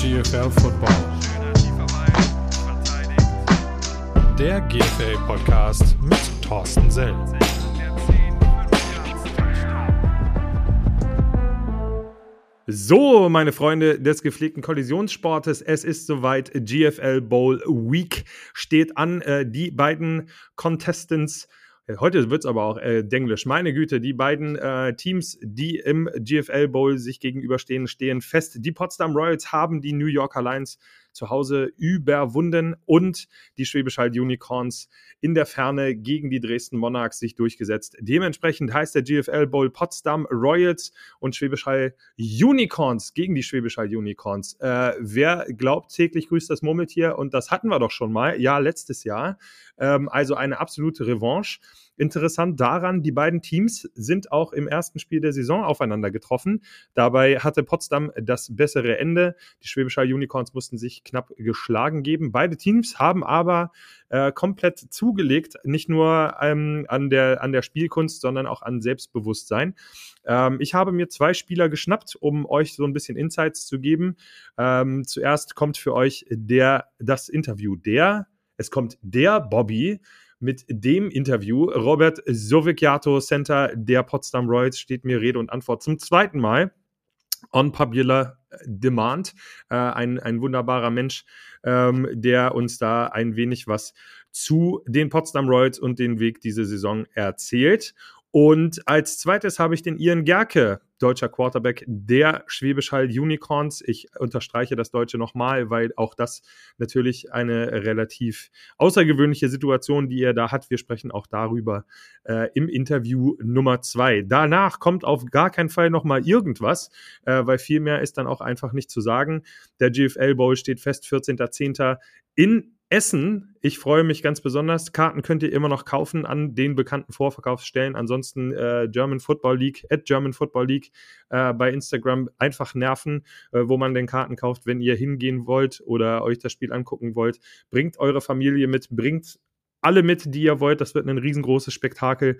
GFL Football. Der GFL Podcast mit Thorsten Sell. So, meine Freunde des gepflegten Kollisionssportes, es ist soweit. GFL Bowl Week steht an. Äh, die beiden Contestants Heute wird es aber auch äh, Denglisch. Meine Güte, die beiden äh, Teams, die im GFL Bowl sich gegenüberstehen, stehen fest. Die Potsdam Royals haben die New Yorker Lions zu Hause überwunden und die Schwäbisch Hall Unicorns in der Ferne gegen die Dresden Monarchs sich durchgesetzt. Dementsprechend heißt der GFL Bowl Potsdam Royals und Schwäbisch Hall Unicorns gegen die Schwäbisch Hall Unicorns. Äh, wer glaubt, täglich grüßt das Murmeltier und das hatten wir doch schon mal, ja, letztes Jahr. Ähm, also eine absolute Revanche. Interessant daran, die beiden Teams sind auch im ersten Spiel der Saison aufeinander getroffen. Dabei hatte Potsdam das bessere Ende. Die Schwäbischer Unicorns mussten sich knapp geschlagen geben. Beide Teams haben aber äh, komplett zugelegt, nicht nur ähm, an, der, an der Spielkunst, sondern auch an Selbstbewusstsein. Ähm, ich habe mir zwei Spieler geschnappt, um euch so ein bisschen Insights zu geben. Ähm, zuerst kommt für euch der, das Interview der, es kommt der Bobby mit dem Interview. Robert Sovicchiato, Center der Potsdam Royals, steht mir Rede und Antwort zum zweiten Mal. On Popular Demand. Äh, ein, ein wunderbarer Mensch, ähm, der uns da ein wenig was zu den Potsdam Royals und den Weg diese Saison erzählt. Und als zweites habe ich den Ian Gerke, deutscher Quarterback der Schwäbisch Hall Unicorns. Ich unterstreiche das Deutsche nochmal, weil auch das natürlich eine relativ außergewöhnliche Situation, die er da hat. Wir sprechen auch darüber äh, im Interview Nummer zwei. Danach kommt auf gar keinen Fall nochmal irgendwas, äh, weil viel mehr ist dann auch einfach nicht zu sagen. Der GFL Bowl steht fest, 14.10. in Essen, ich freue mich ganz besonders. Karten könnt ihr immer noch kaufen an den bekannten Vorverkaufsstellen. Ansonsten äh, German Football League, at German Football League äh, bei Instagram einfach nerven, äh, wo man den Karten kauft, wenn ihr hingehen wollt oder euch das Spiel angucken wollt. Bringt eure Familie mit, bringt alle mit, die ihr wollt. Das wird ein riesengroßes Spektakel.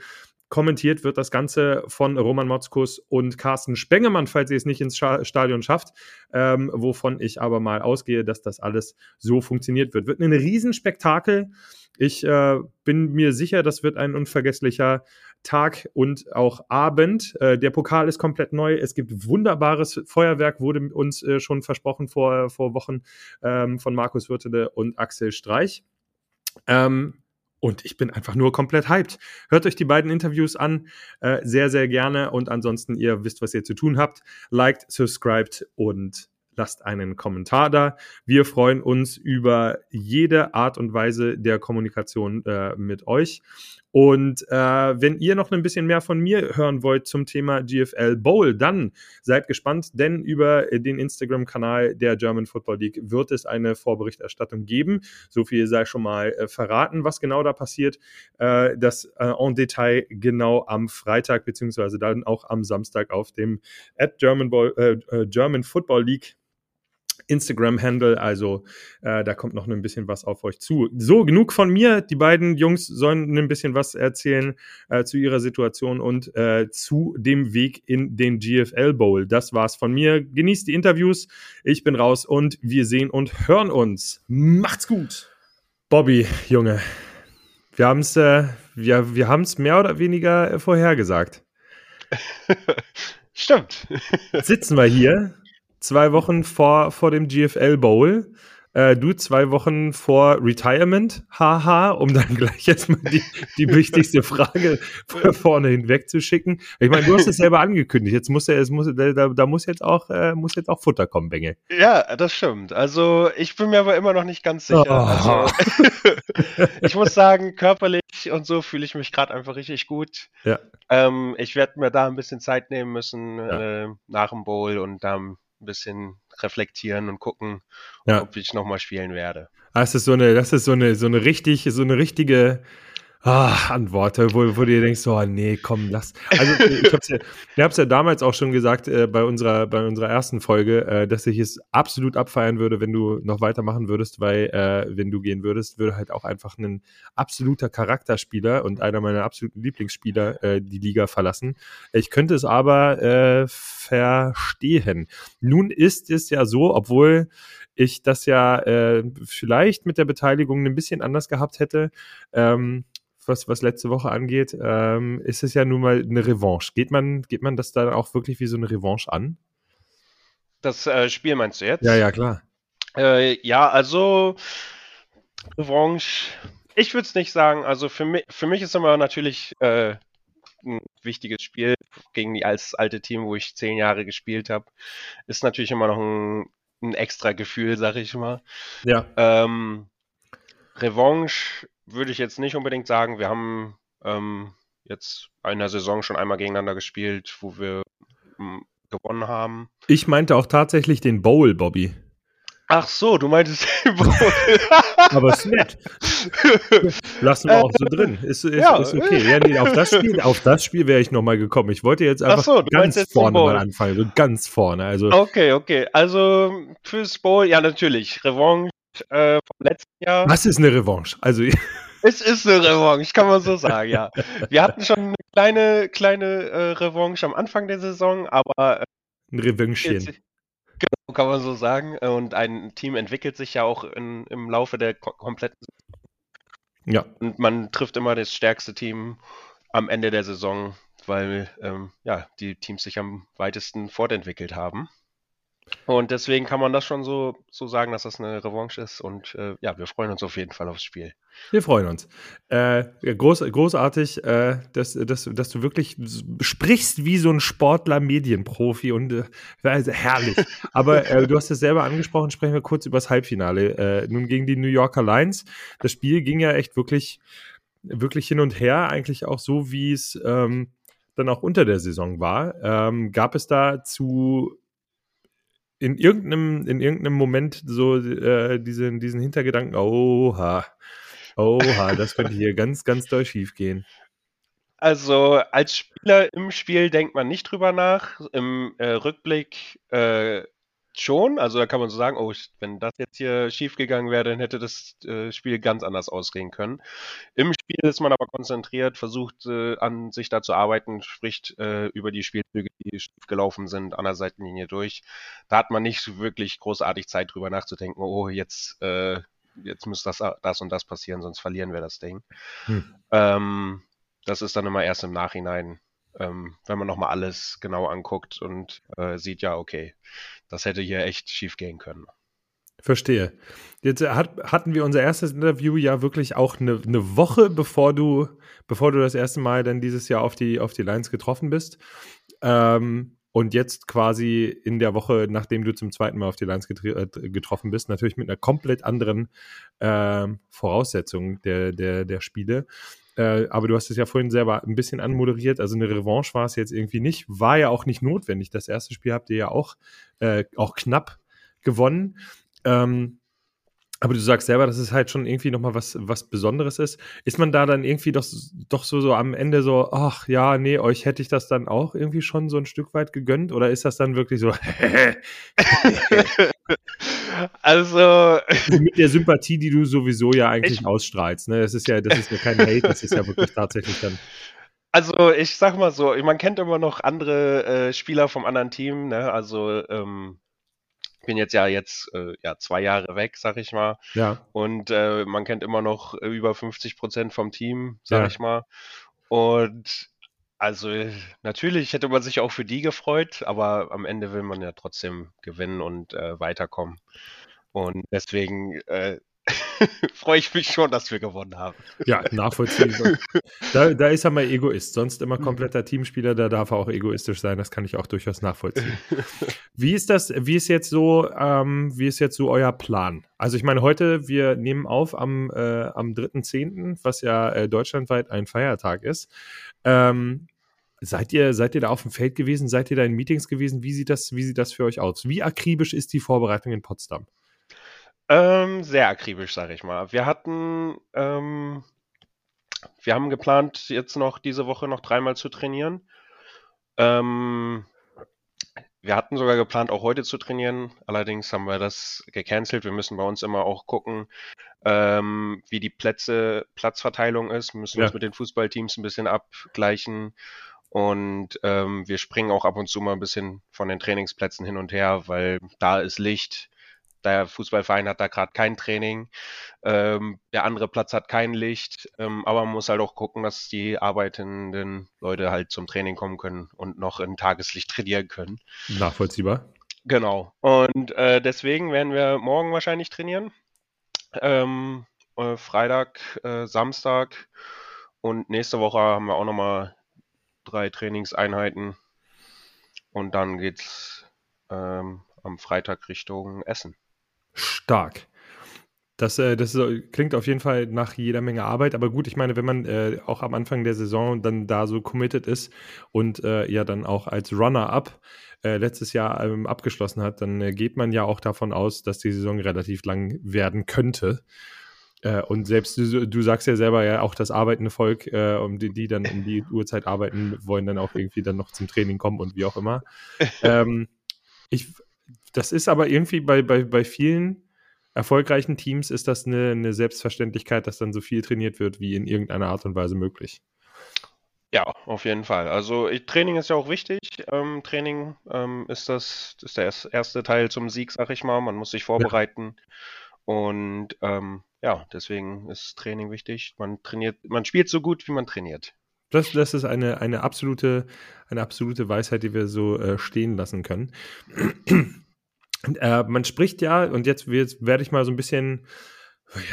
Kommentiert wird das Ganze von Roman Motzkus und Carsten Spengemann, falls ihr es nicht ins Stadion schafft, ähm, wovon ich aber mal ausgehe, dass das alles so funktioniert wird. Wird ein Riesenspektakel. Ich äh, bin mir sicher, das wird ein unvergesslicher Tag und auch Abend. Äh, der Pokal ist komplett neu. Es gibt wunderbares Feuerwerk, wurde uns äh, schon versprochen vor, vor Wochen ähm, von Markus Würtele und Axel Streich. Ähm, und ich bin einfach nur komplett hyped. Hört euch die beiden Interviews an, äh, sehr, sehr gerne. Und ansonsten, ihr wisst, was ihr zu tun habt. Liked, subscribed und lasst einen Kommentar da. Wir freuen uns über jede Art und Weise der Kommunikation äh, mit euch. Und äh, wenn ihr noch ein bisschen mehr von mir hören wollt zum Thema GFL Bowl, dann seid gespannt, denn über den Instagram-Kanal der German Football League wird es eine Vorberichterstattung geben. So viel sei schon mal äh, verraten, was genau da passiert. Äh, das äh, en Detail genau am Freitag beziehungsweise dann auch am Samstag auf dem at German, Ball, äh, äh, German Football League Instagram-Handle. Also äh, da kommt noch ein bisschen was auf euch zu. So, genug von mir. Die beiden Jungs sollen ein bisschen was erzählen äh, zu ihrer Situation und äh, zu dem Weg in den GFL Bowl. Das war's von mir. Genießt die Interviews. Ich bin raus und wir sehen und hören uns. Macht's gut. Bobby, Junge. Wir haben es äh, wir, wir haben's mehr oder weniger vorhergesagt. Stimmt. Sitzen wir hier zwei Wochen vor, vor dem GFL Bowl. Äh, du zwei Wochen vor Retirement, haha, um dann gleich jetzt mal die, die wichtigste Frage vorne hinweg zu schicken. Ich meine, du hast es selber angekündigt. Jetzt muss ja, es muss, da, da muss jetzt auch, äh, muss jetzt auch Futter kommen, Bengel. Ja, das stimmt. Also ich bin mir aber immer noch nicht ganz sicher. Oh. Also, ich muss sagen, körperlich und so fühle ich mich gerade einfach richtig gut. Ja. Ähm, ich werde mir da ein bisschen Zeit nehmen müssen ja. äh, nach dem Bowl und dann ein bisschen reflektieren und gucken, ja. ob ich nochmal spielen werde. Das ist so eine, das ist so eine, so eine richtig, so eine richtige ah, Antworte, wo, wo du dir denkst, oh nee, komm, lass. Also ich hab's ja, ich hab's ja damals auch schon gesagt äh, bei unserer bei unserer ersten Folge, äh, dass ich es absolut abfeiern würde, wenn du noch weitermachen würdest, weil äh, wenn du gehen würdest, würde halt auch einfach ein absoluter Charakterspieler und einer meiner absoluten Lieblingsspieler äh, die Liga verlassen. Ich könnte es aber äh, verstehen. Nun ist es ja so, obwohl ich das ja äh, vielleicht mit der Beteiligung ein bisschen anders gehabt hätte, ähm, was, was letzte Woche angeht, ähm, ist es ja nun mal eine Revanche. Geht man, geht man das dann auch wirklich wie so eine Revanche an? Das äh, Spiel meinst du jetzt? Ja, ja, klar. Äh, ja, also Revanche, ich würde es nicht sagen. Also für mich, für mich ist immer natürlich äh, ein wichtiges Spiel gegen die als alte Team, wo ich zehn Jahre gespielt habe. Ist natürlich immer noch ein, ein extra Gefühl, sag ich mal. Ja. Ähm, Revanche würde ich jetzt nicht unbedingt sagen. Wir haben ähm, jetzt in der Saison schon einmal gegeneinander gespielt, wo wir ähm, gewonnen haben. Ich meinte auch tatsächlich den Bowl, Bobby. Ach so, du meintest den Bowl. Aber ist nett. Lassen wir auch so drin. Ist, ist, ja. ist okay. Ja, nee, auf das Spiel, auf das Spiel wäre ich nochmal gekommen. Ich wollte jetzt einfach so, ganz vorne mal anfangen. So ganz vorne. Also. Okay, okay. Also fürs Bowl, ja, natürlich. Revanche äh, vom letzten Jahr. Was ist eine Revanche? Also. Es ist eine Revanche, kann man so sagen, ja. Wir hatten schon eine kleine, kleine äh, Revanche am Anfang der Saison, aber. Äh, ein Revanchechen. Genau, kann man so sagen. Und ein Team entwickelt sich ja auch in, im Laufe der ko kompletten Saison. Ja. Und man trifft immer das stärkste Team am Ende der Saison, weil ähm, ja, die Teams sich am weitesten fortentwickelt haben. Und deswegen kann man das schon so, so sagen, dass das eine Revanche ist. Und äh, ja, wir freuen uns auf jeden Fall aufs Spiel. Wir freuen uns. Äh, groß, großartig, äh, dass, dass, dass du wirklich sprichst wie so ein Sportler-Medienprofi und also herrlich. Aber äh, du hast es selber angesprochen, sprechen wir kurz über das Halbfinale. Äh, nun gegen die New Yorker Lions. Das Spiel ging ja echt wirklich, wirklich hin und her, eigentlich auch so, wie es ähm, dann auch unter der Saison war. Ähm, gab es da zu in irgendeinem, in irgendeinem Moment so äh, diesen, diesen Hintergedanken, oha, oha, das könnte hier ganz, ganz doll schief gehen. Also als Spieler im Spiel denkt man nicht drüber nach. Im äh, Rückblick äh, schon. Also da kann man so sagen, oh, wenn das jetzt hier schiefgegangen wäre, dann hätte das äh, Spiel ganz anders ausgehen können. Im Spiel ist man aber konzentriert, versucht äh, an sich da zu arbeiten, spricht äh, über die Spielzüge, die schief gelaufen sind, an der Seitenlinie durch. Da hat man nicht wirklich großartig Zeit drüber nachzudenken, oh, jetzt, äh, jetzt muss das, das und das passieren, sonst verlieren wir das Ding. Hm. Ähm, das ist dann immer erst im Nachhinein ähm, wenn man nochmal alles genau anguckt und äh, sieht, ja, okay, das hätte hier echt schief gehen können. Verstehe. Jetzt hat, hatten wir unser erstes Interview ja wirklich auch eine, eine, Woche, bevor du, bevor du das erste Mal dann dieses Jahr auf die, auf die Lines getroffen bist. Ähm, und jetzt quasi in der Woche, nachdem du zum zweiten Mal auf die Lines äh, getroffen bist, natürlich mit einer komplett anderen äh, Voraussetzung der, der, der Spiele. Äh, aber du hast es ja vorhin selber ein bisschen anmoderiert. Also eine Revanche war es jetzt irgendwie nicht. War ja auch nicht notwendig. Das erste Spiel habt ihr ja auch, äh, auch knapp gewonnen. Ähm, aber du sagst selber, dass es halt schon irgendwie nochmal was, was Besonderes ist. Ist man da dann irgendwie doch, doch so, so am Ende so, ach ja, nee, euch hätte ich das dann auch irgendwie schon so ein Stück weit gegönnt? Oder ist das dann wirklich so? also. Mit der Sympathie, die du sowieso ja eigentlich ich, ausstrahlst, ne? Das ist ja, das ist ja kein Hate, das ist ja wirklich tatsächlich dann. Also ich sag mal so, man kennt immer noch andere äh, Spieler vom anderen Team, ne? Also ähm, bin jetzt ja jetzt äh, ja zwei Jahre weg, sag ich mal. Ja. Und äh, man kennt immer noch über 50 Prozent vom Team, sag ja. ich mal. Und also natürlich hätte man sich auch für die gefreut, aber am Ende will man ja trotzdem gewinnen und äh, weiterkommen. Und deswegen äh, freue ich mich schon, dass wir gewonnen haben. Ja, nachvollziehbar. da, da ist er mal Egoist, sonst immer kompletter Teamspieler, da darf er auch egoistisch sein, das kann ich auch durchaus nachvollziehen. Wie ist das, wie ist jetzt so, ähm, wie ist jetzt so euer Plan? Also ich meine, heute, wir nehmen auf am, äh, am 3.10., was ja äh, deutschlandweit ein Feiertag ist. Ähm, Seid ihr, seid ihr da auf dem Feld gewesen? Seid ihr da in Meetings gewesen? Wie sieht das, wie sieht das für euch aus? Wie akribisch ist die Vorbereitung in Potsdam? Ähm, sehr akribisch, sage ich mal. Wir hatten ähm, wir haben geplant, jetzt noch diese Woche noch dreimal zu trainieren. Ähm, wir hatten sogar geplant, auch heute zu trainieren. Allerdings haben wir das gecancelt. Wir müssen bei uns immer auch gucken, ähm, wie die Plätze, Platzverteilung ist. Wir müssen ja. uns mit den Fußballteams ein bisschen abgleichen. Und ähm, wir springen auch ab und zu mal ein bisschen von den Trainingsplätzen hin und her, weil da ist Licht, der Fußballverein hat da gerade kein Training, ähm, der andere Platz hat kein Licht, ähm, aber man muss halt auch gucken, dass die arbeitenden Leute halt zum Training kommen können und noch in Tageslicht trainieren können. Nachvollziehbar. Genau. Und äh, deswegen werden wir morgen wahrscheinlich trainieren. Ähm, äh, Freitag, äh, Samstag und nächste Woche haben wir auch nochmal drei Trainingseinheiten. Und dann geht's ähm, am Freitag Richtung Essen stark. Das, äh, das klingt auf jeden Fall nach jeder Menge Arbeit, aber gut, ich meine, wenn man äh, auch am Anfang der Saison dann da so committed ist und äh, ja dann auch als Runner-up äh, letztes Jahr ähm, abgeschlossen hat, dann äh, geht man ja auch davon aus, dass die Saison relativ lang werden könnte. Äh, und selbst du, du, sagst ja selber ja auch das arbeitende Volk, um die, die dann um die Uhrzeit arbeiten, wollen dann auch irgendwie dann noch zum Training kommen und wie auch immer. ähm, ich, das ist aber irgendwie bei, bei, bei vielen erfolgreichen Teams ist das eine, eine Selbstverständlichkeit, dass dann so viel trainiert wird, wie in irgendeiner Art und Weise möglich. Ja, auf jeden Fall. Also ich, Training ist ja auch wichtig. Ähm, Training ähm, ist das ist der erste Teil zum Sieg, sag ich mal. Man muss sich vorbereiten. Ja. Und ähm, ja, deswegen ist Training wichtig. Man trainiert, man spielt so gut, wie man trainiert. Das, das ist eine, eine, absolute, eine absolute Weisheit, die wir so äh, stehen lassen können. Äh, man spricht ja, und jetzt, jetzt werde ich mal so ein bisschen,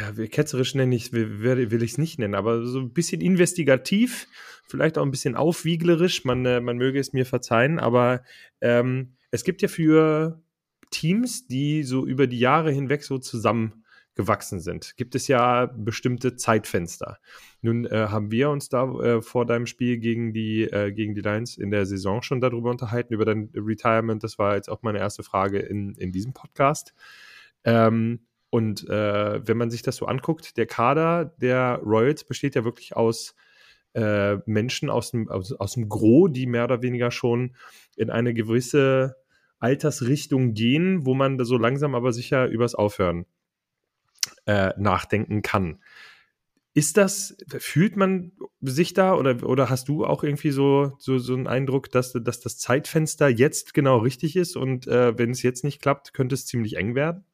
ja, ketzerisch nenne ich will, will ich es nicht nennen, aber so ein bisschen investigativ, vielleicht auch ein bisschen aufwieglerisch, man, äh, man möge es mir verzeihen, aber ähm, es gibt ja für Teams, die so über die Jahre hinweg so zusammen gewachsen sind, gibt es ja bestimmte Zeitfenster. Nun äh, haben wir uns da äh, vor deinem Spiel gegen die, äh, gegen die Lions in der Saison schon darüber unterhalten, über dein Retirement. Das war jetzt auch meine erste Frage in, in diesem Podcast. Ähm, und äh, wenn man sich das so anguckt, der Kader der Royals besteht ja wirklich aus äh, Menschen aus dem, aus, aus dem Gros, die mehr oder weniger schon in eine gewisse Altersrichtung gehen, wo man so langsam aber sicher übers Aufhören äh, nachdenken kann. Ist das, fühlt man sich da oder, oder hast du auch irgendwie so, so, so einen Eindruck, dass, dass das Zeitfenster jetzt genau richtig ist und äh, wenn es jetzt nicht klappt, könnte es ziemlich eng werden?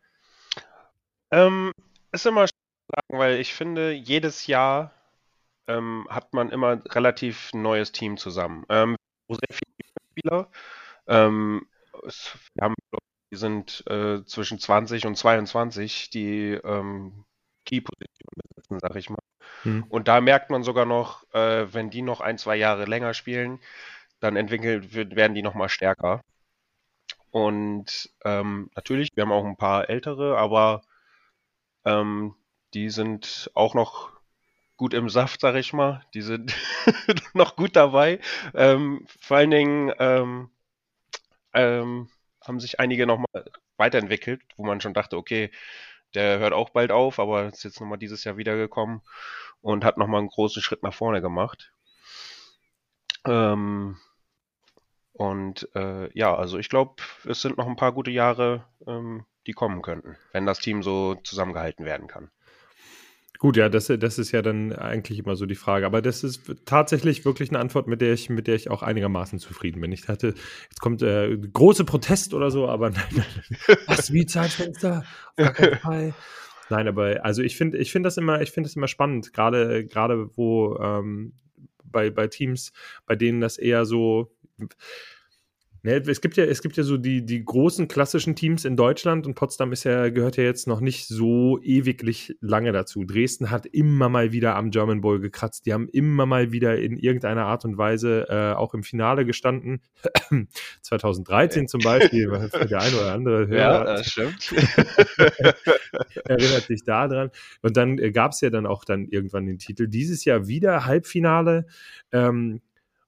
Ähm, ist immer sagen, weil ich finde, jedes Jahr ähm, hat man immer relativ neues Team zusammen. Ähm, sehr viele Spieler. Ähm, wir haben die sind äh, zwischen 20 und 22, die ähm, Key-Position besitzen, sag ich mal. Hm. Und da merkt man sogar noch, äh, wenn die noch ein, zwei Jahre länger spielen, dann entwickelt werden die noch mal stärker. Und ähm, natürlich, wir haben auch ein paar ältere, aber ähm, die sind auch noch gut im Saft, sag ich mal. Die sind noch gut dabei. Ähm, vor allen Dingen ähm, ähm, haben sich einige nochmal weiterentwickelt, wo man schon dachte, okay, der hört auch bald auf, aber ist jetzt nochmal dieses Jahr wiedergekommen und hat nochmal einen großen Schritt nach vorne gemacht. Ähm, und äh, ja, also ich glaube, es sind noch ein paar gute Jahre, ähm, die kommen könnten, wenn das Team so zusammengehalten werden kann. Gut, ja, das, das ist ja dann eigentlich immer so die Frage. Aber das ist tatsächlich wirklich eine Antwort, mit der ich, mit der ich auch einigermaßen zufrieden bin. Ich dachte, jetzt kommt äh, große Protest oder so, aber nein, nein. Was wie Zeitfenster? Nein, aber also ich finde, ich finde das immer, ich finde das immer spannend, gerade, gerade wo ähm, bei, bei Teams, bei denen das eher so Ne, es gibt ja, es gibt ja so die, die großen klassischen Teams in Deutschland und Potsdam ist ja, gehört ja jetzt noch nicht so ewiglich lange dazu. Dresden hat immer mal wieder am German Bowl gekratzt. Die haben immer mal wieder in irgendeiner Art und Weise äh, auch im Finale gestanden. 2013 zum Beispiel, der eine oder andere Hörer. Ja, das stimmt. erinnert sich da dran. Und dann äh, gab es ja dann auch dann irgendwann den Titel. Dieses Jahr wieder Halbfinale. Ähm,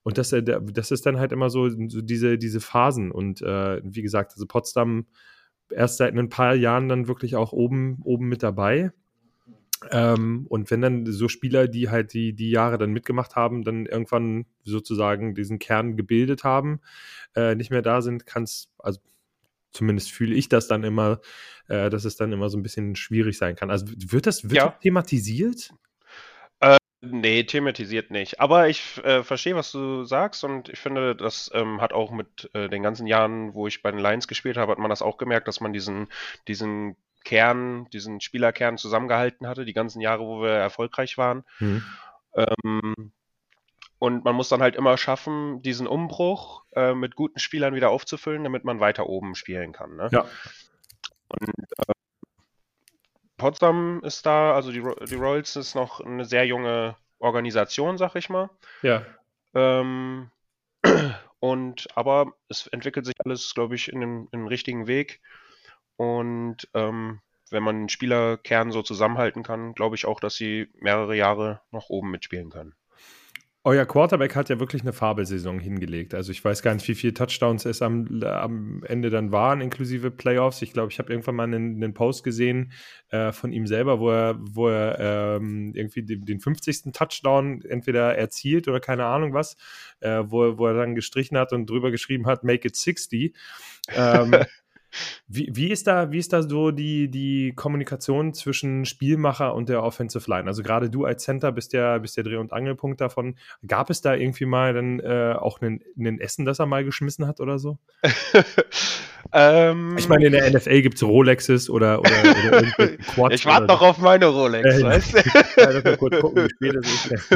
und das, äh, das ist dann halt immer so, so diese, diese Phasen. Und äh, wie gesagt, also Potsdam erst seit ein paar Jahren dann wirklich auch oben, oben mit dabei. Ähm, und wenn dann so Spieler, die halt die, die Jahre dann mitgemacht haben, dann irgendwann sozusagen diesen Kern gebildet haben, äh, nicht mehr da sind, kann es, also zumindest fühle ich das dann immer, äh, dass es dann immer so ein bisschen schwierig sein kann. Also wird das, wird ja. das thematisiert? Nee, thematisiert nicht. Aber ich äh, verstehe, was du sagst und ich finde, das ähm, hat auch mit äh, den ganzen Jahren, wo ich bei den Lions gespielt habe, hat man das auch gemerkt, dass man diesen, diesen Kern, diesen Spielerkern zusammengehalten hatte, die ganzen Jahre, wo wir erfolgreich waren. Mhm. Ähm, und man muss dann halt immer schaffen, diesen Umbruch äh, mit guten Spielern wieder aufzufüllen, damit man weiter oben spielen kann. Ne? Ja. Und äh, Potsdam ist da, also die, die Royals ist noch eine sehr junge Organisation, sag ich mal. Ja. Ähm, und aber es entwickelt sich alles, glaube ich, in dem, in dem richtigen Weg. Und ähm, wenn man den Spielerkern so zusammenhalten kann, glaube ich auch, dass sie mehrere Jahre noch oben mitspielen können. Euer Quarterback hat ja wirklich eine Fabelsaison hingelegt. Also ich weiß gar nicht, wie viele Touchdowns es am, am Ende dann waren, inklusive Playoffs. Ich glaube, ich habe irgendwann mal einen, einen Post gesehen äh, von ihm selber, wo er, wo er ähm, irgendwie den, den 50. Touchdown entweder erzielt oder keine Ahnung was, äh, wo, wo er dann gestrichen hat und drüber geschrieben hat, make it 60. Ähm, Wie, wie, ist da, wie ist da so die, die Kommunikation zwischen Spielmacher und der Offensive Line? Also gerade du als Center bist ja bist der Dreh- und Angelpunkt davon. Gab es da irgendwie mal dann äh, auch ein Essen, das er mal geschmissen hat oder so? ähm, ich meine, in der NFL gibt es Rolexes oder, oder, oder Quads. Ich warte noch auf meine Rolex, äh, weißt du? ja, kurz gucken, wie spät es ist.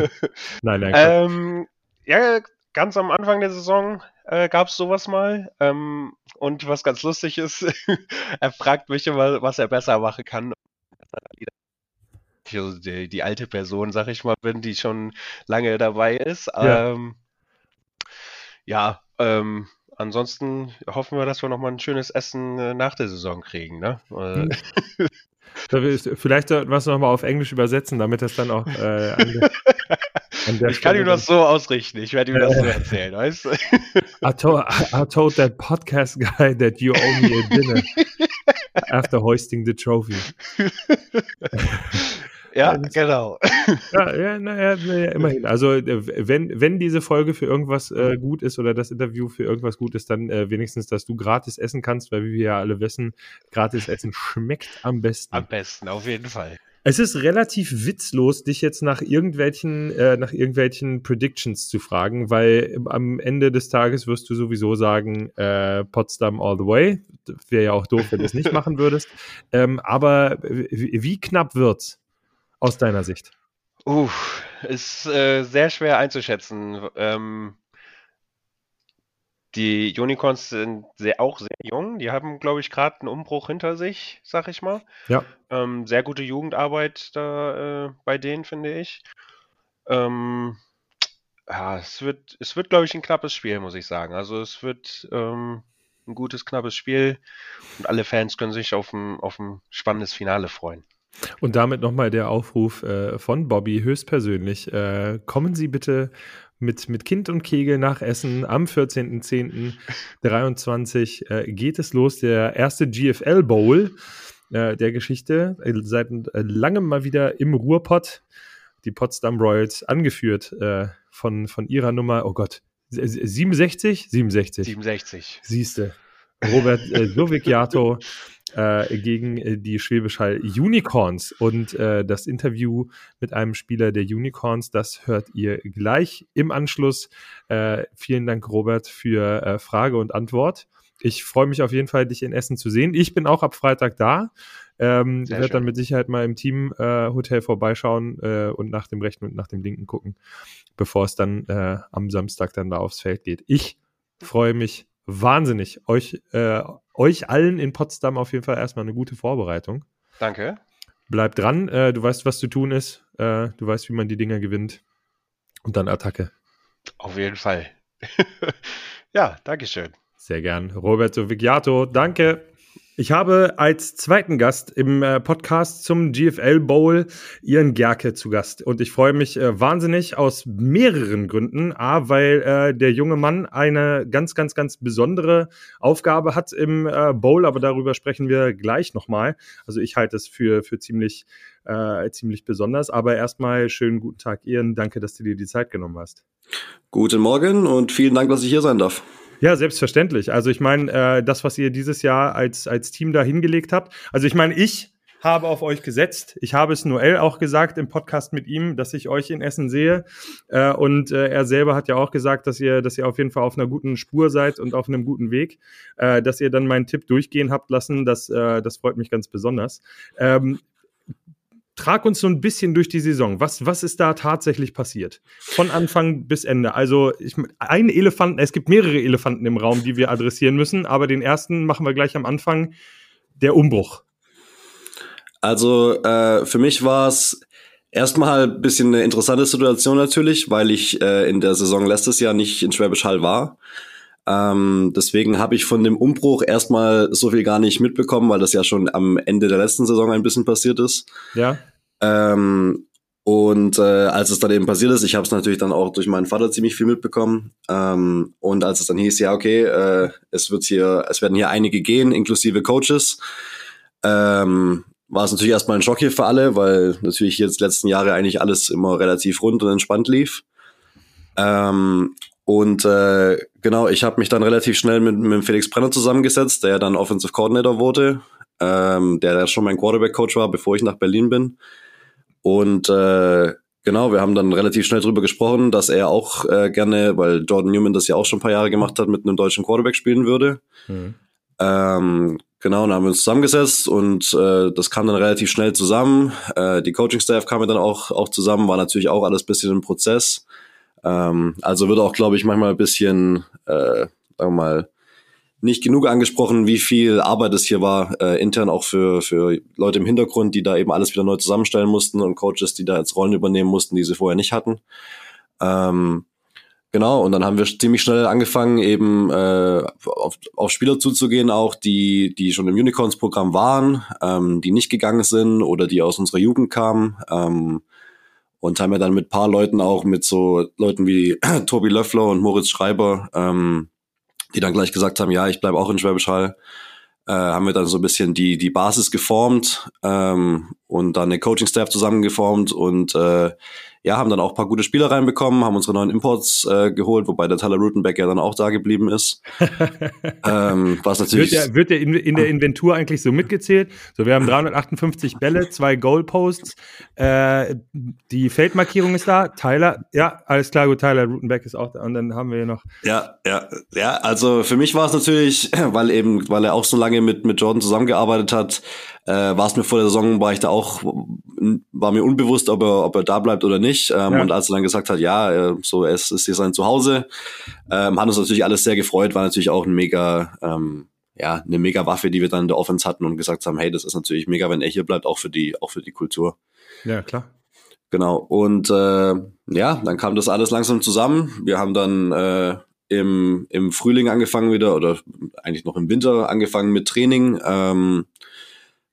nein, nein. Ähm, ja, ganz am Anfang der Saison äh, gab es sowas mal. Ähm, und was ganz lustig ist, er fragt mich immer, was er besser machen kann. Die, die, alte Person, sag ich mal, bin, die schon lange dabei ist. Ja, ähm, ja ähm, ansonsten hoffen wir, dass wir nochmal ein schönes Essen äh, nach der Saison kriegen. Ne? Hm. Vielleicht sollten wir es nochmal auf Englisch übersetzen, damit das dann auch äh, Ich kann ihm das so ausrichten, ich werde ihm das so erzählen, weißt du? I told, I told that podcast guy that you owe me a dinner after hoisting the trophy. Ja, genau. Ja, ja, naja, na, immerhin. Also, äh, wenn, wenn diese Folge für irgendwas äh, gut ist oder das Interview für irgendwas gut ist, dann äh, wenigstens, dass du gratis essen kannst, weil wie wir ja alle wissen, gratis Essen schmeckt am besten. Am besten, auf jeden Fall. Es ist relativ witzlos, dich jetzt nach irgendwelchen, äh, nach irgendwelchen Predictions zu fragen, weil am Ende des Tages wirst du sowieso sagen, äh, Potsdam all the way. Wäre ja auch doof, wenn du es nicht machen würdest. Ähm, aber wie, knapp wird's? aus deiner Sicht? Uh, ist äh, sehr schwer einzuschätzen. Ähm, die Unicorns sind sehr, auch sehr jung. Die haben, glaube ich, gerade einen Umbruch hinter sich, sag ich mal. Ja. Ähm, sehr gute Jugendarbeit da äh, bei denen, finde ich. Ähm, ja, es wird, es wird, glaube ich, ein knappes Spiel, muss ich sagen. Also es wird ähm, ein gutes, knappes Spiel und alle Fans können sich auf ein, auf ein spannendes Finale freuen. Und damit nochmal der Aufruf äh, von Bobby höchstpersönlich. Äh, kommen Sie bitte mit, mit Kind und Kegel nach Essen am 14.10.23 äh, geht es los. Der erste GFL Bowl äh, der Geschichte. Äh, seit äh, langem mal wieder im Ruhrpott. Die Potsdam Royals angeführt äh, von, von ihrer Nummer, oh Gott, 67? 67. 67. Siehste. Robert äh, Sovikiato äh, gegen äh, die Schwäbisch Hall Unicorns. Und äh, das Interview mit einem Spieler der Unicorns, das hört ihr gleich im Anschluss. Äh, vielen Dank, Robert, für äh, Frage und Antwort. Ich freue mich auf jeden Fall, dich in Essen zu sehen. Ich bin auch ab Freitag da. Ähm, werde dann mit Sicherheit mal im Teamhotel äh, vorbeischauen äh, und nach dem rechten und nach dem linken gucken, bevor es dann äh, am Samstag dann da aufs Feld geht. Ich freue mich wahnsinnig. Euch, äh, euch allen in Potsdam auf jeden Fall erstmal eine gute Vorbereitung. Danke. Bleib dran, äh, du weißt, was zu tun ist. Äh, du weißt, wie man die Dinger gewinnt. Und dann Attacke. Auf jeden Fall. ja, Dankeschön. Sehr gern. Roberto Vigiato, danke. Ich habe als zweiten Gast im äh, Podcast zum GFL Bowl Ian Gerke zu Gast. Und ich freue mich äh, wahnsinnig aus mehreren Gründen. A, weil äh, der junge Mann eine ganz, ganz, ganz besondere Aufgabe hat im äh, Bowl, aber darüber sprechen wir gleich nochmal. Also ich halte es für, für ziemlich, äh, ziemlich besonders. Aber erstmal schönen guten Tag, Ian. Danke, dass du dir die Zeit genommen hast. Guten Morgen und vielen Dank, dass ich hier sein darf. Ja, selbstverständlich. Also ich meine, äh, das, was ihr dieses Jahr als, als Team da hingelegt habt. Also ich meine, ich habe auf euch gesetzt. Ich habe es Noel auch gesagt im Podcast mit ihm, dass ich euch in Essen sehe. Äh, und äh, er selber hat ja auch gesagt, dass ihr, dass ihr auf jeden Fall auf einer guten Spur seid und auf einem guten Weg. Äh, dass ihr dann meinen Tipp durchgehen habt lassen, das, äh, das freut mich ganz besonders. Ähm, trag uns so ein bisschen durch die Saison. Was, was ist da tatsächlich passiert? Von Anfang bis Ende. Also, ich, ein Elefant, es gibt mehrere Elefanten im Raum, die wir adressieren müssen, aber den ersten machen wir gleich am Anfang. Der Umbruch. Also, äh, für mich war es erstmal ein bisschen eine interessante Situation natürlich, weil ich äh, in der Saison letztes Jahr nicht in Schwäbisch Hall war. Ähm, deswegen habe ich von dem Umbruch erstmal so viel gar nicht mitbekommen, weil das ja schon am Ende der letzten Saison ein bisschen passiert ist. Ja. Ähm, und äh, als es dann eben passiert ist, ich habe es natürlich dann auch durch meinen Vater ziemlich viel mitbekommen. Ähm, und als es dann hieß, ja, okay, äh, es wird hier, es werden hier einige gehen, inklusive Coaches, ähm, war es natürlich erstmal ein Schock hier für alle, weil natürlich jetzt letzten Jahre eigentlich alles immer relativ rund und entspannt lief. Ähm, und äh, genau, ich habe mich dann relativ schnell mit, mit Felix Brenner zusammengesetzt, der dann Offensive Coordinator wurde, ähm, der ja schon mein Quarterback-Coach war, bevor ich nach Berlin bin. Und äh, genau, wir haben dann relativ schnell drüber gesprochen, dass er auch äh, gerne, weil Jordan Newman das ja auch schon ein paar Jahre gemacht hat, mit einem deutschen Quarterback spielen würde. Mhm. Ähm, genau, dann haben wir uns zusammengesetzt und äh, das kam dann relativ schnell zusammen. Äh, die Coaching-Staff kam dann auch, auch zusammen, war natürlich auch alles bisschen im Prozess. Ähm, also wird auch, glaube ich, manchmal ein bisschen, äh, sagen wir mal, nicht genug angesprochen, wie viel Arbeit es hier war, äh, intern auch für, für Leute im Hintergrund, die da eben alles wieder neu zusammenstellen mussten und Coaches, die da jetzt Rollen übernehmen mussten, die sie vorher nicht hatten. Ähm, genau, und dann haben wir ziemlich schnell angefangen, eben äh, auf, auf Spieler zuzugehen, auch die, die schon im Unicorns-Programm waren, ähm, die nicht gegangen sind oder die aus unserer Jugend kamen. Ähm, und haben ja dann mit paar Leuten auch, mit so Leuten wie Tobi Löffler und Moritz Schreiber, ähm, die dann gleich gesagt haben, ja, ich bleibe auch in Schwäbisch Hall, äh, haben wir dann so ein bisschen die, die Basis geformt ähm, und dann eine Coaching-Staff zusammengeformt und äh, ja, haben dann auch paar gute Spieler reinbekommen, haben unsere neuen Imports äh, geholt, wobei der Tyler Rutenbeck ja dann auch da geblieben ist. ähm, was natürlich wird der, wird der in, in, der Inventur eigentlich so mitgezählt? So, wir haben 358 Bälle, zwei Goalposts, äh, die Feldmarkierung ist da, Tyler, ja, alles klar, gut, Tyler Rutenbeck ist auch da und dann haben wir hier noch. Ja, ja, ja, also für mich war es natürlich, weil eben, weil er auch so lange mit, mit Jordan zusammengearbeitet hat, äh, war es mir vor der Saison, war ich da auch, war mir unbewusst, ob er, ob er da bleibt oder nicht. Ähm, ja. Und als er dann gesagt hat, ja, äh, so es ist hier sein Zuhause, ähm, hat uns natürlich alles sehr gefreut, war natürlich auch ein mega, ähm, ja, eine mega Waffe, die wir dann in der Offense hatten und gesagt haben, hey, das ist natürlich mega, wenn er hier bleibt, auch für die, auch für die Kultur. Ja, klar. Genau. Und äh, ja, dann kam das alles langsam zusammen. Wir haben dann äh, im, im Frühling angefangen wieder oder eigentlich noch im Winter angefangen mit Training. Ähm,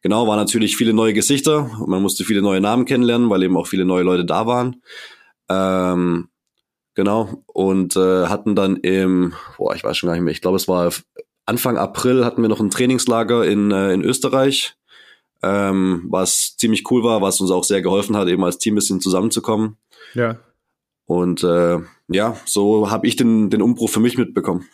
Genau, waren natürlich viele neue Gesichter. Man musste viele neue Namen kennenlernen, weil eben auch viele neue Leute da waren. Ähm, genau. Und äh, hatten dann im, boah, ich weiß schon gar nicht mehr, ich glaube, es war Anfang April hatten wir noch ein Trainingslager in, äh, in Österreich, ähm, was ziemlich cool war, was uns auch sehr geholfen hat, eben als Team ein bisschen zusammenzukommen. Ja. Und äh, ja, so habe ich den, den Umbruch für mich mitbekommen.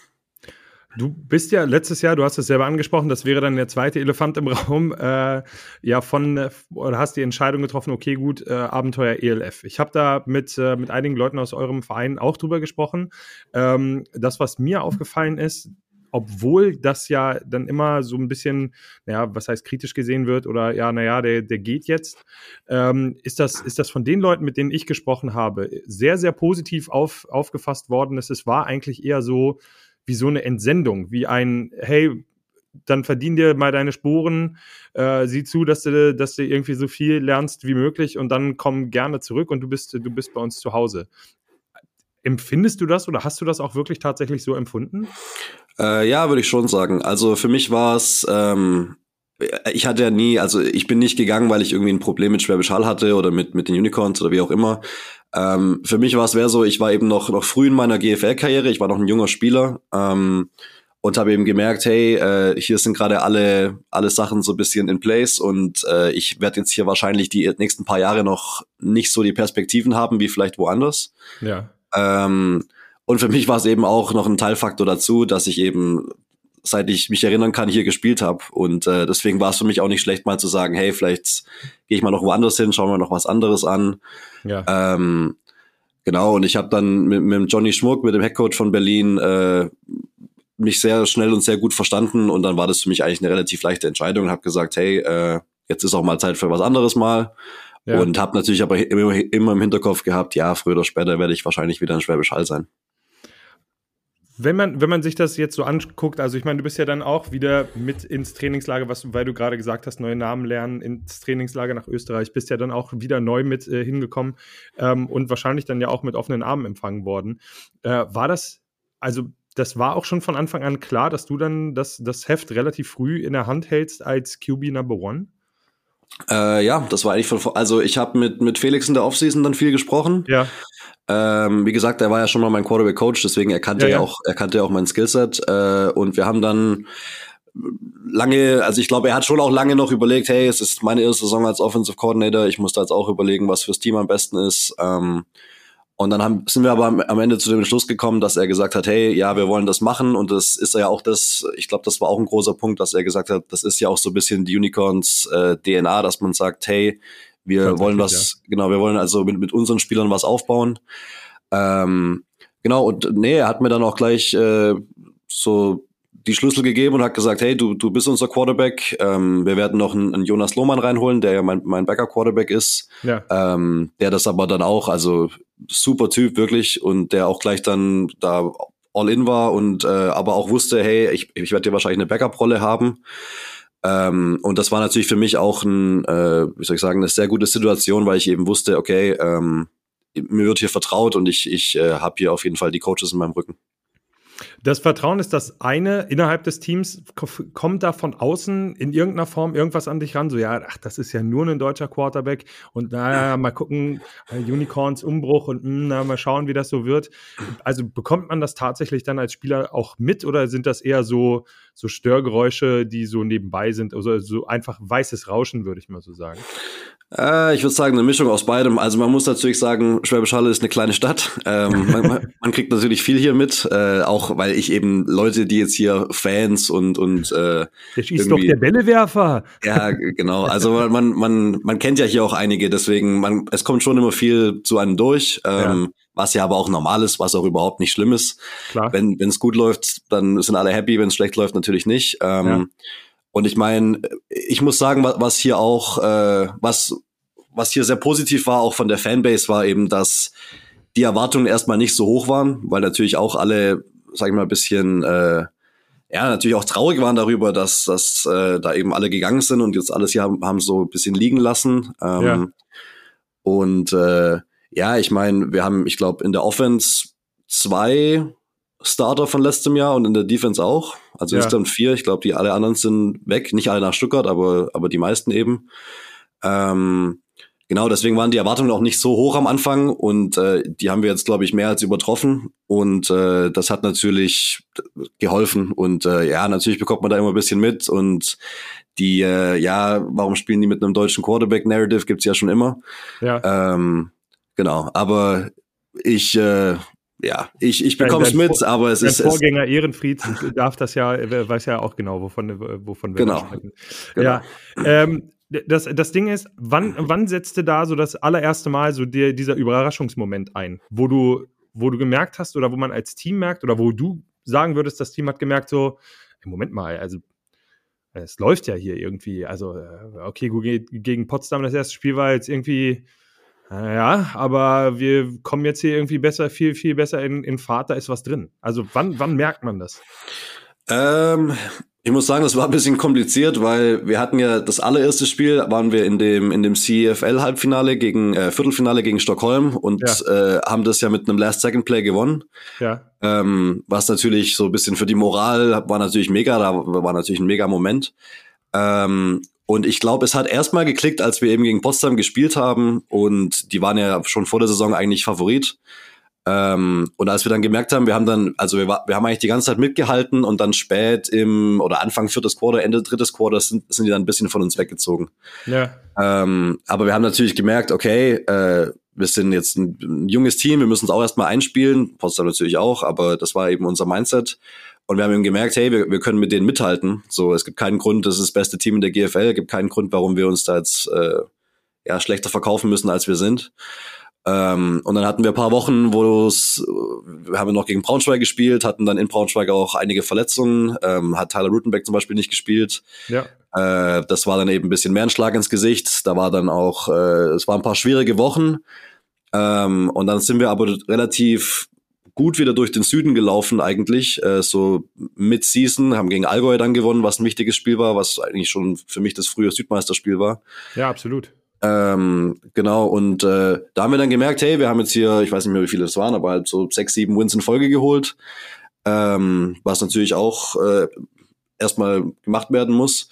Du bist ja letztes Jahr, du hast es selber angesprochen, das wäre dann der zweite Elefant im Raum, äh, ja von, oder hast die Entscheidung getroffen, okay, gut, äh, Abenteuer ELF. Ich habe da mit, äh, mit einigen Leuten aus eurem Verein auch drüber gesprochen. Ähm, das, was mir aufgefallen ist, obwohl das ja dann immer so ein bisschen, naja, was heißt kritisch gesehen wird oder ja, naja, der, der geht jetzt, ähm, ist, das, ist das von den Leuten, mit denen ich gesprochen habe, sehr, sehr positiv auf, aufgefasst worden. Es war eigentlich eher so, wie so eine Entsendung, wie ein, hey, dann verdien dir mal deine Spuren, äh, sieh zu, dass du, dass du irgendwie so viel lernst wie möglich und dann komm gerne zurück und du bist, du bist bei uns zu Hause. Empfindest du das oder hast du das auch wirklich tatsächlich so empfunden? Äh, ja, würde ich schon sagen. Also für mich war es ähm, ich hatte ja nie, also ich bin nicht gegangen, weil ich irgendwie ein Problem mit Schwäbisch Hall hatte oder mit, mit den Unicorns oder wie auch immer. Ähm, für mich war es wäre so, ich war eben noch, noch früh in meiner GFL-Karriere, ich war noch ein junger Spieler ähm, und habe eben gemerkt, hey, äh, hier sind gerade alle, alle Sachen so ein bisschen in place und äh, ich werde jetzt hier wahrscheinlich die nächsten paar Jahre noch nicht so die Perspektiven haben wie vielleicht woanders. Ja. Ähm, und für mich war es eben auch noch ein Teilfaktor dazu, dass ich eben seit ich mich erinnern kann, hier gespielt habe. Und äh, deswegen war es für mich auch nicht schlecht, mal zu sagen, hey, vielleicht gehe ich mal noch woanders hin, schauen wir noch was anderes an. Ja. Ähm, genau, und ich habe dann mit, mit Johnny Schmuck, mit dem Headcoach von Berlin, äh, mich sehr schnell und sehr gut verstanden. Und dann war das für mich eigentlich eine relativ leichte Entscheidung und habe gesagt, hey, äh, jetzt ist auch mal Zeit für was anderes mal. Ja. Und habe natürlich aber immer, immer im Hinterkopf gehabt, ja, früher oder später werde ich wahrscheinlich wieder in Schwäbisch Hall sein. Wenn man, wenn man sich das jetzt so anguckt, also ich meine, du bist ja dann auch wieder mit ins Trainingslager, was, weil du gerade gesagt hast, neue Namen lernen, ins Trainingslager nach Österreich, bist ja dann auch wieder neu mit äh, hingekommen ähm, und wahrscheinlich dann ja auch mit offenen Armen empfangen worden. Äh, war das, also das war auch schon von Anfang an klar, dass du dann das, das Heft relativ früh in der Hand hältst als QB Number One? Äh, ja, das war eigentlich von, also ich habe mit, mit Felix in der Offseason dann viel gesprochen. Ja. Ähm, wie gesagt, er war ja schon mal mein Quarterback-Coach, deswegen erkannte ja, ja. er auch, er kannte auch mein Skillset. Äh, und wir haben dann lange, also ich glaube, er hat schon auch lange noch überlegt, hey, es ist meine erste Saison als Offensive Coordinator, ich muss da jetzt auch überlegen, was fürs Team am besten ist. Ähm, und dann haben, sind wir aber am, Ende zu dem Entschluss gekommen, dass er gesagt hat, hey, ja, wir wollen das machen. Und das ist ja auch das, ich glaube, das war auch ein großer Punkt, dass er gesagt hat, das ist ja auch so ein bisschen die Unicorns äh, DNA, dass man sagt, hey, wir wollen was, ja. genau, wir wollen also mit, mit unseren Spielern was aufbauen. Ähm, genau, und nee, er hat mir dann auch gleich äh, so die Schlüssel gegeben und hat gesagt, hey, du, du bist unser Quarterback. Ähm, wir werden noch einen, einen Jonas Lohmann reinholen, der ja mein, mein Backup-Quarterback ist. Ja. Ähm, der das aber dann auch, also super Typ wirklich und der auch gleich dann da all in war und äh, aber auch wusste, hey, ich, ich werde hier wahrscheinlich eine Backup-Rolle haben. Ähm, und das war natürlich für mich auch ein, äh, wie soll ich sagen, eine sehr gute Situation, weil ich eben wusste, okay, ähm, mir wird hier vertraut und ich, ich äh, habe hier auf jeden Fall die Coaches in meinem Rücken. Das Vertrauen ist das eine innerhalb des Teams. Kommt da von außen in irgendeiner Form irgendwas an dich ran? So, ja, ach, das ist ja nur ein deutscher Quarterback und naja, mal gucken, äh, Unicorns Umbruch und hm, na, mal schauen, wie das so wird. Also bekommt man das tatsächlich dann als Spieler auch mit oder sind das eher so, so Störgeräusche, die so nebenbei sind? Also so einfach weißes Rauschen, würde ich mal so sagen. Äh, ich würde sagen, eine Mischung aus beidem. Also man muss natürlich sagen, Schwäbisch Halle ist eine kleine Stadt. Ähm, man, man, kriegt natürlich viel hier mit, äh, auch weil ich eben Leute, die jetzt hier Fans und und äh, der schießt doch der Bällewerfer. Ja, genau. Also man man man kennt ja hier auch einige, deswegen man es kommt schon immer viel zu einem durch. Ähm, ja. Was ja aber auch normal ist, was auch überhaupt nicht schlimm ist. Klar. Wenn es gut läuft, dann sind alle happy. Wenn es schlecht läuft, natürlich nicht. Ähm, ja. Und ich meine, ich muss sagen, was hier auch, äh, was, was hier sehr positiv war, auch von der Fanbase, war eben, dass die Erwartungen erstmal nicht so hoch waren, weil natürlich auch alle, sag ich mal, ein bisschen, äh, ja, natürlich auch traurig waren darüber, dass, dass äh, da eben alle gegangen sind und jetzt alles hier haben, haben so ein bisschen liegen lassen. Ähm, ja. Und äh, ja, ich meine, wir haben, ich glaube, in der Offense zwei Starter von letztem Jahr und in der Defense auch. Also ja. insgesamt vier. Ich glaube, die alle anderen sind weg. Nicht alle nach Stuttgart, aber, aber die meisten eben. Ähm, genau, deswegen waren die Erwartungen auch nicht so hoch am Anfang und äh, die haben wir jetzt, glaube ich, mehr als übertroffen. Und äh, das hat natürlich geholfen. Und äh, ja, natürlich bekommt man da immer ein bisschen mit. Und die, äh, ja, warum spielen die mit einem deutschen Quarterback-Narrative? Gibt's ja schon immer. Ja. Ähm, genau, aber ich, äh, ja, ich, ich bekomme es mit, aber es ist. Der Vorgänger Ehrenfried darf das ja, weiß ja auch genau, wovon, wovon wir genau. sprechen. Genau. Ja, ähm, das, das Ding ist, wann, wann setzte da so das allererste Mal so dir dieser Überraschungsmoment ein, wo du, wo du gemerkt hast oder wo man als Team merkt oder wo du sagen würdest, das Team hat gemerkt, so, Moment mal, also es läuft ja hier irgendwie. Also, äh, okay, gegen Potsdam das erste Spiel war jetzt irgendwie ja, aber wir kommen jetzt hier irgendwie besser, viel, viel besser in, in Fahrt, da ist was drin. Also wann, wann merkt man das? Ähm, ich muss sagen, das war ein bisschen kompliziert, weil wir hatten ja das allererste Spiel, waren wir in dem, in dem CFL-Halbfinale gegen, äh, Viertelfinale gegen Stockholm und ja. äh, haben das ja mit einem Last-Second-Play gewonnen. Ja. Ähm, was natürlich so ein bisschen für die Moral war natürlich mega, da war natürlich ein mega Moment. Ähm, und ich glaube, es hat erstmal geklickt, als wir eben gegen Potsdam gespielt haben und die waren ja schon vor der Saison eigentlich Favorit. Ähm, und als wir dann gemerkt haben, wir haben dann, also wir, wir haben eigentlich die ganze Zeit mitgehalten und dann spät im oder Anfang viertes Quarter, Ende drittes Quarter sind, sind die dann ein bisschen von uns weggezogen. Ja. Ähm, aber wir haben natürlich gemerkt, okay, äh, wir sind jetzt ein, ein junges Team, wir müssen es auch erstmal einspielen, Potsdam natürlich auch, aber das war eben unser Mindset. Und wir haben eben gemerkt, hey, wir, wir können mit denen mithalten. So, es gibt keinen Grund, das ist das beste Team in der GFL, es gibt keinen Grund, warum wir uns da jetzt äh, ja, schlechter verkaufen müssen, als wir sind. Ähm, und dann hatten wir ein paar Wochen, wo es, wir haben noch gegen Braunschweig gespielt, hatten dann in Braunschweig auch einige Verletzungen, ähm, hat Tyler Rutenbeck zum Beispiel nicht gespielt. Ja. Äh, das war dann eben ein bisschen mehr ein Schlag ins Gesicht. Da war dann auch, äh, es waren ein paar schwierige Wochen. Ähm, und dann sind wir aber relativ gut wieder durch den Süden gelaufen eigentlich, äh, so Mid-Season, haben gegen Allgäu dann gewonnen, was ein wichtiges Spiel war, was eigentlich schon für mich das frühe Südmeisterspiel war. Ja, absolut. Ähm, genau, und äh, da haben wir dann gemerkt, hey, wir haben jetzt hier, ich weiß nicht mehr, wie viele es waren, aber halt so sechs, sieben Wins in Folge geholt, ähm, was natürlich auch äh, erstmal gemacht werden muss.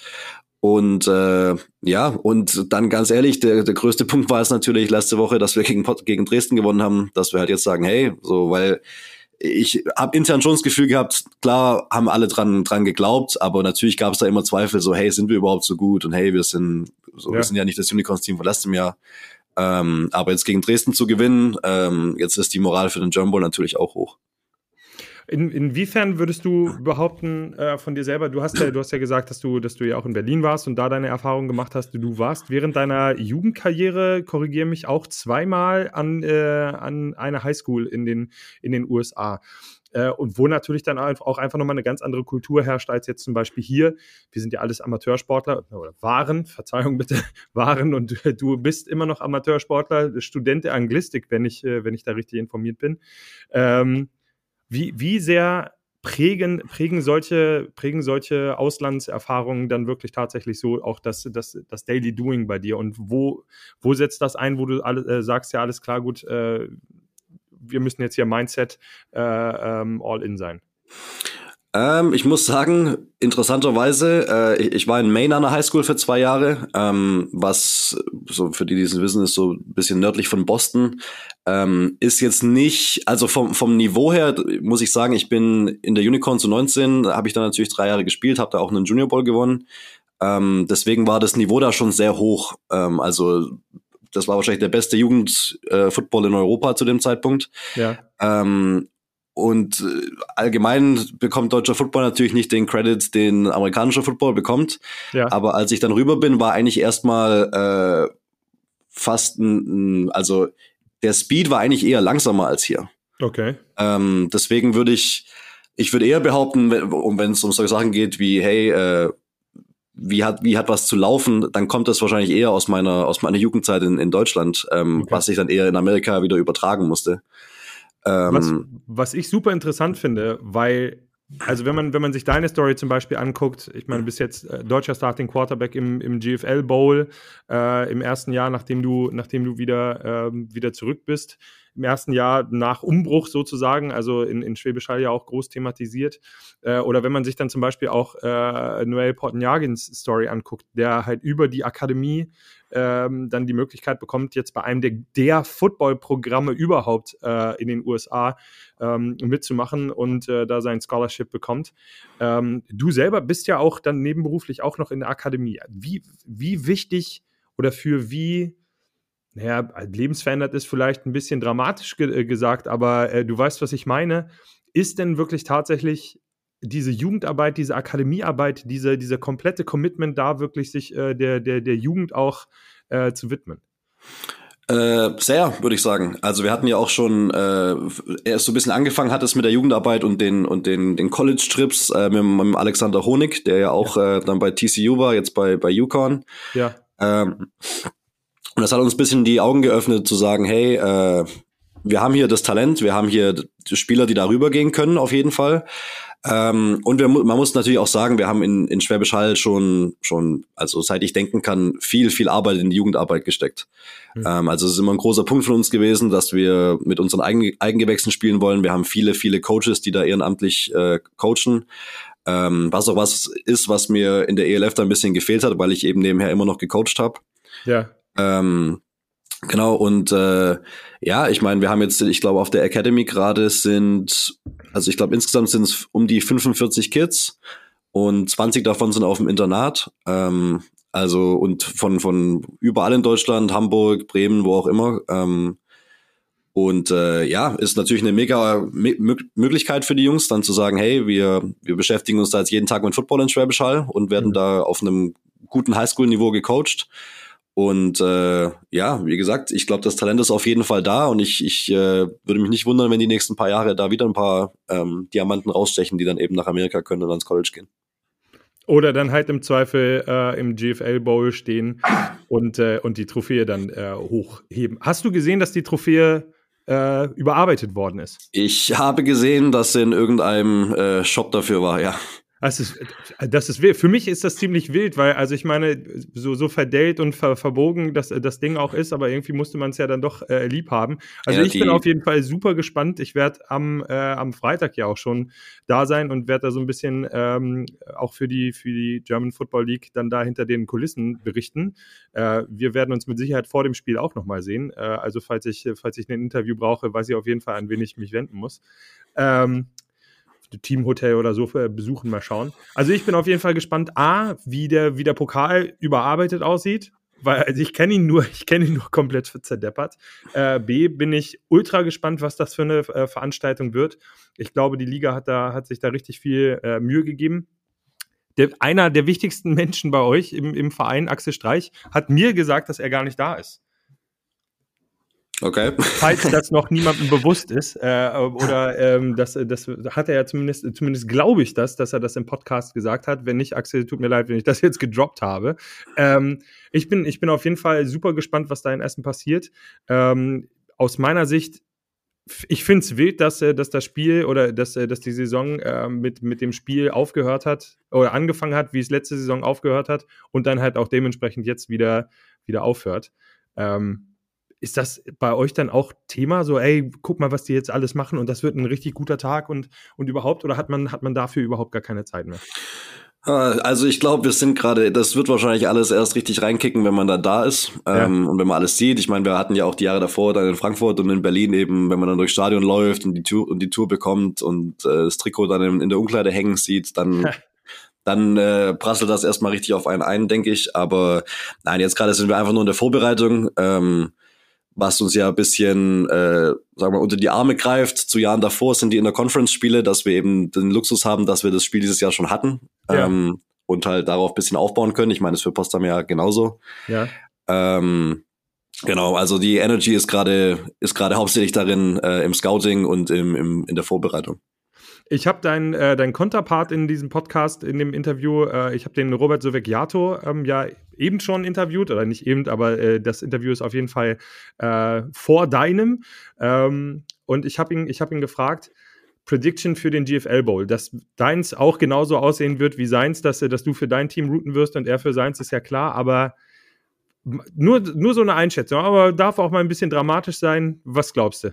Und äh, ja, und dann ganz ehrlich, der, der größte Punkt war es natürlich letzte Woche, dass wir gegen, gegen Dresden gewonnen haben, dass wir halt jetzt sagen, hey, so, weil ich habe intern schon das Gefühl gehabt, klar haben alle dran dran geglaubt, aber natürlich gab es da immer Zweifel, so hey, sind wir überhaupt so gut und hey, wir sind so, ja. wir sind ja nicht das Unicorns-Team von letztem Jahr. Ähm, aber jetzt gegen Dresden zu gewinnen, ähm, jetzt ist die Moral für den Jumbo natürlich auch hoch. In, inwiefern würdest du behaupten äh, von dir selber, du hast ja, du hast ja gesagt, dass du, dass du ja auch in Berlin warst und da deine Erfahrungen gemacht hast. Du warst während deiner Jugendkarriere, korrigiere mich, auch zweimal an, äh, an einer Highschool in den, in den USA. Äh, und wo natürlich dann auch einfach nochmal eine ganz andere Kultur herrscht als jetzt zum Beispiel hier. Wir sind ja alles Amateursportler oder waren, Verzeihung bitte, waren und du bist immer noch Amateursportler, Student der Anglistik, wenn ich, äh, wenn ich da richtig informiert bin. Ähm, wie, wie sehr prägen, prägen, solche, prägen solche Auslandserfahrungen dann wirklich tatsächlich so auch das, das, das Daily Doing bei dir? Und wo, wo setzt das ein, wo du alle, äh, sagst, ja, alles klar, gut, äh, wir müssen jetzt hier Mindset äh, ähm, all in sein? Ähm, ich muss sagen, interessanterweise, äh, ich, ich, war in Maine an der Highschool für zwei Jahre, ähm, was, so für die, die es wissen, ist so ein bisschen nördlich von Boston. Ähm, ist jetzt nicht, also vom, vom Niveau her muss ich sagen, ich bin in der Unicorn zu 19, habe ich dann natürlich drei Jahre gespielt, habe da auch einen Junior Bowl gewonnen. Ähm, deswegen war das Niveau da schon sehr hoch. Ähm, also das war wahrscheinlich der beste Jugendfootball äh, in Europa zu dem Zeitpunkt. Ja. Ähm, und äh, allgemein bekommt deutscher Football natürlich nicht den Credit, den amerikanischer Football bekommt. Ja. Aber als ich dann rüber bin, war eigentlich erstmal äh, fast ein, also der Speed war eigentlich eher langsamer als hier. Okay. Ähm, deswegen würde ich, ich würde eher behaupten, wenn es um solche Sachen geht wie, hey, äh, wie hat, wie hat was zu laufen, dann kommt das wahrscheinlich eher aus meiner, aus meiner Jugendzeit in, in Deutschland, ähm, okay. was ich dann eher in Amerika wieder übertragen musste. Ähm, was, was ich super interessant finde, weil also wenn man, wenn man sich deine Story zum Beispiel anguckt, ich meine, du bist jetzt äh, deutscher Starting Quarterback im, im GFL Bowl äh, im ersten Jahr, nachdem du, nachdem du wieder, äh, wieder zurück bist im ersten Jahr nach Umbruch sozusagen, also in, in Schwäbisch Hall ja auch groß thematisiert. Äh, oder wenn man sich dann zum Beispiel auch äh, Noel Portenjagins Story anguckt, der halt über die Akademie ähm, dann die Möglichkeit bekommt, jetzt bei einem der, der Football-Programme überhaupt äh, in den USA ähm, mitzumachen und äh, da sein Scholarship bekommt. Ähm, du selber bist ja auch dann nebenberuflich auch noch in der Akademie. Wie, wie wichtig oder für wie naja, lebensverändert ist vielleicht ein bisschen dramatisch ge äh, gesagt, aber äh, du weißt, was ich meine. Ist denn wirklich tatsächlich diese Jugendarbeit, diese Akademiearbeit, diese, diese komplette Commitment da wirklich sich äh, der, der, der Jugend auch äh, zu widmen? Äh, sehr, würde ich sagen. Also wir hatten ja auch schon äh, erst so ein bisschen angefangen hat es mit der Jugendarbeit und den und den den College Trips äh, mit, mit Alexander Honig, der ja auch ja. Äh, dann bei TCU war, jetzt bei bei UConn. Ja. Ähm, und das hat uns ein bisschen die Augen geöffnet, zu sagen, hey, äh, wir haben hier das Talent, wir haben hier Spieler, die darüber gehen können, auf jeden Fall. Ähm, und wir, man muss natürlich auch sagen, wir haben in, in Schwäbisch Hall schon, schon, also seit ich denken kann, viel, viel Arbeit in die Jugendarbeit gesteckt. Mhm. Ähm, also es ist immer ein großer Punkt von uns gewesen, dass wir mit unseren Eigen, Eigengewächsen spielen wollen. Wir haben viele, viele Coaches, die da ehrenamtlich äh, coachen. Ähm, was auch was ist, was mir in der ELF da ein bisschen gefehlt hat, weil ich eben nebenher immer noch gecoacht habe. Ja. Ähm, genau, und äh, ja, ich meine, wir haben jetzt, ich glaube, auf der Academy gerade sind, also ich glaube, insgesamt sind es um die 45 Kids und 20 davon sind auf dem Internat. Ähm, also und von, von überall in Deutschland, Hamburg, Bremen, wo auch immer. Ähm, und äh, ja, ist natürlich eine mega Me Möglichkeit für die Jungs, dann zu sagen, hey, wir, wir beschäftigen uns da jetzt jeden Tag mit Football in Schwäbisch Hall und werden mhm. da auf einem guten Highschool-Niveau gecoacht. Und äh, ja, wie gesagt, ich glaube, das Talent ist auf jeden Fall da und ich, ich äh, würde mich nicht wundern, wenn die nächsten paar Jahre da wieder ein paar ähm, Diamanten rausstechen, die dann eben nach Amerika können und ans College gehen. Oder dann halt im Zweifel äh, im GFL Bowl stehen und, äh, und die Trophäe dann äh, hochheben. Hast du gesehen, dass die Trophäe äh, überarbeitet worden ist. Ich habe gesehen, dass in irgendeinem Shop dafür war, ja. Ist, das ist wild. Für mich ist das ziemlich wild, weil, also ich meine, so, so verdellt und ver, verbogen das, das Ding auch ist, aber irgendwie musste man es ja dann doch äh, lieb haben. Also ja, ich bin auf jeden Fall super gespannt. Ich werde am, äh, am Freitag ja auch schon da sein und werde da so ein bisschen ähm, auch für die, für die German Football League dann da hinter den Kulissen berichten. Äh, wir werden uns mit Sicherheit vor dem Spiel auch nochmal sehen. Äh, also falls ich, falls ich ein Interview brauche, weiß ich auf jeden Fall, an wen ich mich wenden muss. Ähm, Teamhotel oder so besuchen, mal schauen. Also ich bin auf jeden Fall gespannt, A, wie der, wie der Pokal überarbeitet aussieht. Weil also ich kenne ihn nur, ich kenne ihn nur komplett zerdeppert. Äh, B, bin ich ultra gespannt, was das für eine äh, Veranstaltung wird. Ich glaube, die Liga hat da, hat sich da richtig viel äh, Mühe gegeben. Der, einer der wichtigsten Menschen bei euch im, im Verein, Axel Streich, hat mir gesagt, dass er gar nicht da ist. Okay. Falls das noch niemandem bewusst ist, äh, oder ähm, das, das hat er ja zumindest, zumindest glaube ich das, dass er das im Podcast gesagt hat. Wenn nicht, Axel, tut mir leid, wenn ich das jetzt gedroppt habe. Ähm, ich, bin, ich bin auf jeden Fall super gespannt, was da in Essen passiert. Ähm, aus meiner Sicht ich finde es wild, dass, äh, dass das Spiel oder dass, äh, dass die Saison äh, mit, mit dem Spiel aufgehört hat oder angefangen hat, wie es letzte Saison aufgehört hat und dann halt auch dementsprechend jetzt wieder, wieder aufhört. Ähm, ist das bei euch dann auch Thema? So, ey, guck mal, was die jetzt alles machen und das wird ein richtig guter Tag und, und überhaupt, oder hat man, hat man dafür überhaupt gar keine Zeit mehr? Ah, also ich glaube, wir sind gerade, das wird wahrscheinlich alles erst richtig reinkicken, wenn man da da ist ja. ähm, und wenn man alles sieht. Ich meine, wir hatten ja auch die Jahre davor dann in Frankfurt und in Berlin eben, wenn man dann durchs Stadion läuft und die Tour und die Tour bekommt und äh, das Trikot dann in, in der Umkleide hängen sieht, dann dann äh, prasselt das erstmal richtig auf einen ein, denke ich. Aber nein, jetzt gerade sind wir einfach nur in der Vorbereitung. Ähm, was uns ja ein bisschen, äh, sagen wir, unter die Arme greift. Zu Jahren davor sind die in der Conference-Spiele, dass wir eben den Luxus haben, dass wir das Spiel dieses Jahr schon hatten ja. ähm, und halt darauf bisschen aufbauen können. Ich meine, das ist für Potsdam ja genauso. Ja. Ähm, genau, also die Energy ist gerade ist gerade hauptsächlich darin äh, im Scouting und im, im, in der Vorbereitung. Ich habe deinen äh, dein Konterpart in diesem Podcast, in dem Interview, äh, ich habe den Robert Sovecchiato ähm, ja eben schon interviewt, oder nicht eben, aber äh, das Interview ist auf jeden Fall äh, vor deinem. Ähm, und ich habe ihn, hab ihn gefragt, Prediction für den GFL Bowl, dass deins auch genauso aussehen wird wie seins, dass, dass du für dein Team routen wirst und er für seins, ist ja klar, aber nur, nur so eine Einschätzung, aber darf auch mal ein bisschen dramatisch sein. Was glaubst du?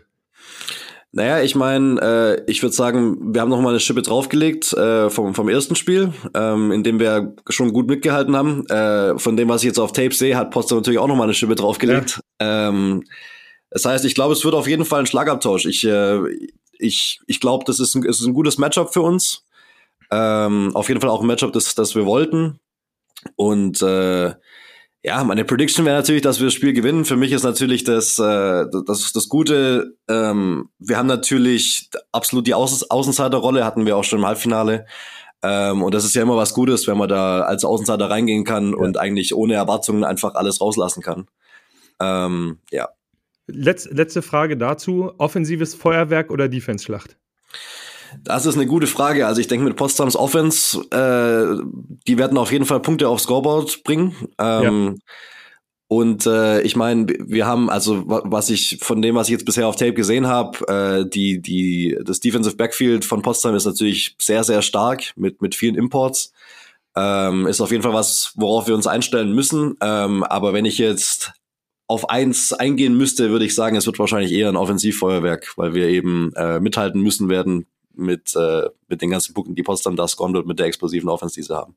Naja, ich meine, äh, ich würde sagen, wir haben noch mal eine Schippe draufgelegt äh, vom, vom ersten Spiel, ähm, in dem wir schon gut mitgehalten haben. Äh, von dem, was ich jetzt auf Tape sehe, hat Potsdam natürlich auch noch mal eine Schippe draufgelegt. Ja. Ähm, das heißt, ich glaube, es wird auf jeden Fall ein Schlagabtausch. Ich, äh, ich, ich glaube, das ist ein, ist ein gutes Matchup für uns. Ähm, auf jeden Fall auch ein Matchup, das, das wir wollten. Und äh, ja, meine Prediction wäre natürlich, dass wir das Spiel gewinnen. Für mich ist natürlich das, äh, das, das Gute, ähm, wir haben natürlich absolut die Außen Außenseiterrolle, hatten wir auch schon im Halbfinale. Ähm, und das ist ja immer was Gutes, wenn man da als Außenseiter reingehen kann ja. und eigentlich ohne Erwartungen einfach alles rauslassen kann. Ähm, ja. Letz, letzte Frage dazu. Offensives Feuerwerk oder Defense-Schlacht? Das ist eine gute Frage. Also ich denke mit Potsdams Offense, äh, die werden auf jeden Fall Punkte aufs Scoreboard bringen. Ähm, ja. Und äh, ich meine, wir haben also was ich von dem, was ich jetzt bisher auf Tape gesehen habe, äh, die die das Defensive Backfield von Potsdam ist natürlich sehr sehr stark mit mit vielen Imports. Ähm, ist auf jeden Fall was, worauf wir uns einstellen müssen. Ähm, aber wenn ich jetzt auf eins eingehen müsste, würde ich sagen, es wird wahrscheinlich eher ein Offensivfeuerwerk, weil wir eben äh, mithalten müssen werden mit, äh, mit den ganzen Punkten, die Potsdam da scoren wird, mit der explosiven Offense, die sie haben.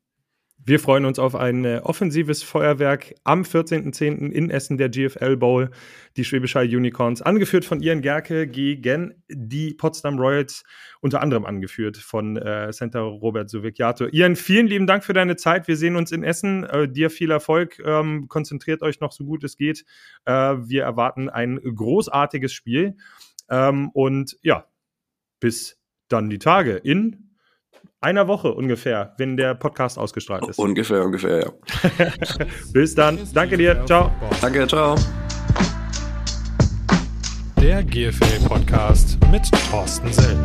Wir freuen uns auf ein äh, offensives Feuerwerk am 14.10. in Essen, der GFL Bowl. Die Schwäbisch Hall Unicorns, angeführt von Ian Gerke gegen die Potsdam Royals, unter anderem angeführt von äh, Center Robert Suvicchiato. Ian, vielen lieben Dank für deine Zeit. Wir sehen uns in Essen. Äh, dir viel Erfolg. Ähm, konzentriert euch noch so gut es geht. Äh, wir erwarten ein großartiges Spiel. Ähm, und ja, bis dann die Tage in einer Woche ungefähr, wenn der Podcast ausgestrahlt ist. Ungefähr, ungefähr, ja. Bis dann. Danke dir. Ciao. Danke, ciao. Der GFL Podcast mit Thorsten Sell.